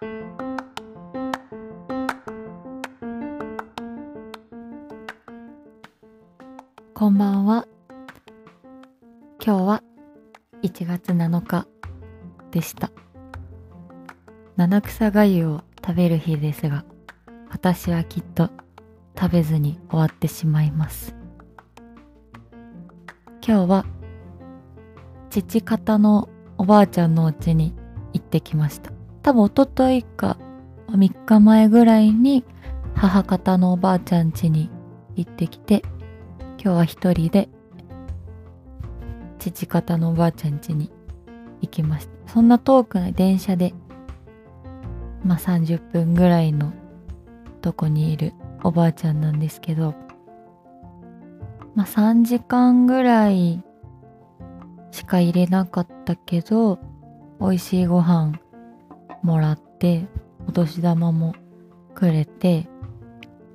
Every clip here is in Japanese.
こんばんは。今日は1月7日でした。七草がゆを食べる日ですが、私はきっと食べずに終わってしまいます。今日は父方のおばあちゃんのお家に行ってきました。多分一昨日か3日前ぐらいに母方のおばあちゃん家に行ってきて、今日は一人で父方のおばあちゃん家に行きました。そんな遠くない電車で、まあ30分ぐらいのとこにいるおばあちゃんなんですけど、まあ3時間ぐらいしか入れなかったけど、美味しいご飯もらって、お年玉もくれて、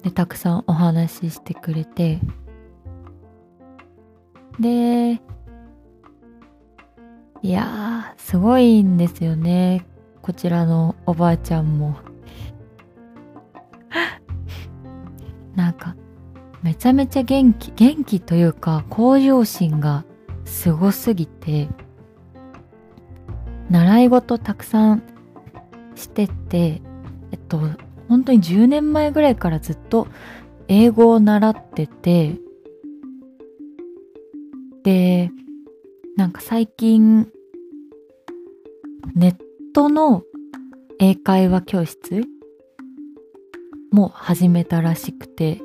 で、たくさんお話ししてくれて、で、いや、すごいんですよね。こちらのおばあちゃんも。なんか、めちゃめちゃ元気、元気というか、向上心がすごすぎて、習い事たくさんしてて、えっと、本当に10年前ぐらいからずっと英語を習ってて、で、なんか最近、ネットの英会話教室も始めたらしくて、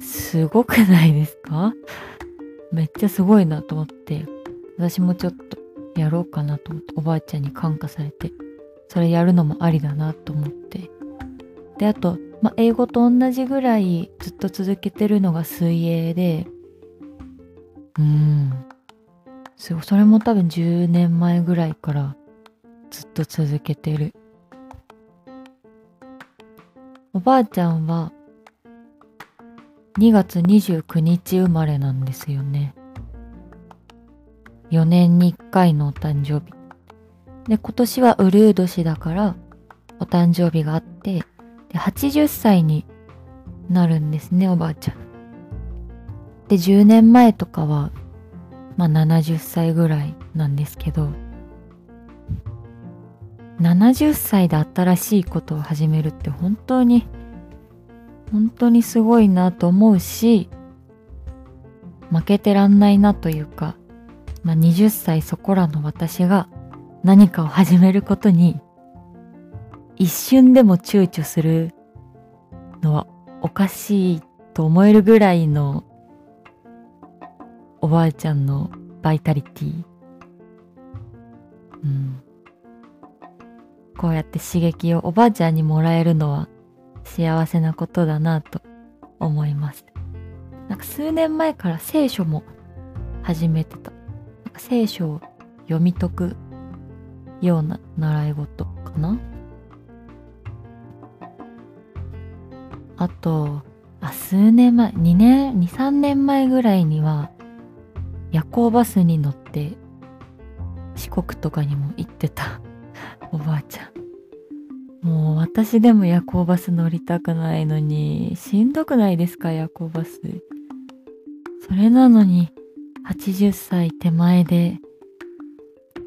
すごくないですか？めっちゃすごいなと思って、私もちょっとやろうかなと思って、おばあちゃんに感化されて、それやるのもありだなと思って。で、あと、まあ、英語と同じぐらいずっと続けてるのが水泳で、うん。すごい。それも多分10年前ぐらいからずっと続けてる。おばあちゃんは2月29日生まれなんですよね。4年に1回のお誕生日。で、今年はウルー年だからお誕生日があって、で、80歳になるんですね、おばあちゃん。で、10年前とかは、まあ70歳ぐらいなんですけど、70歳で新しいことを始めるって本当に、本当にすごいなと思うし、負けてらんないなというか、まあ20歳そこらの私が何かを始めることに、一瞬でも躊躇するのはおかしいと思えるぐらいのおばあちゃんのバイタリティ。うん。こうやって刺激をおばあちゃんにもらえるのは幸せなことだなと思います。なんか数年前から聖書も始めてた。聖書を読み解くような習い事かな？あと、あ、数年前、2年、2、3年前ぐらいには、夜行バスに乗って四国とかにも行ってた おばあちゃん。もう私でも夜行バス乗りたくないのに、しんどくないですか？夜行バス。それなのに、80歳手前で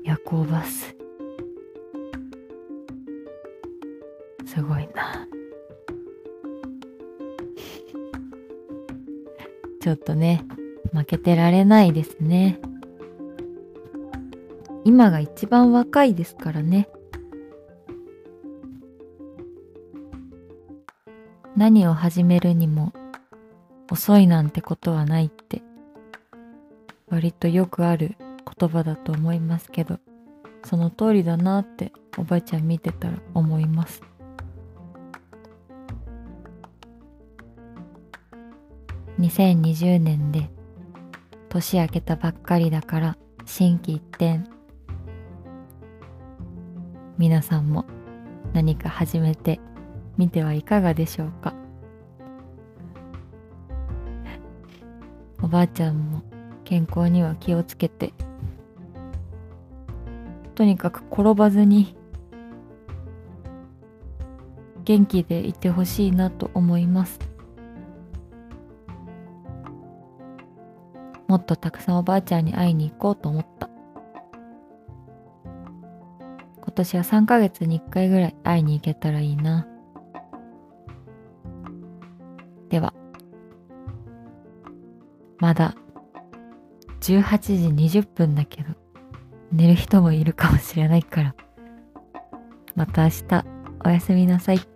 夜行バス。すごいな。ちょっとね、負けてられないですね。今が一番若いですからね。何を始めるにも遅いなんてことはないって割とよくある言葉だと思いますけどその通りだなっておばあちゃん見てたら思います2020年で年明けたばっかりだから心機一転。皆さんも何か始めてみてはいかがでしょうか？おばあちゃんも健康には気をつけて。とにかく転ばずに元気でいてほしいなと思います。もっとたくさんおばあちゃんに会いに行こうと思った今年は3ヶ月に1回ぐらい会いに行けたらいいなではまだ18時20分だけど寝る人もいるかもしれないからまた明日おやすみなさい。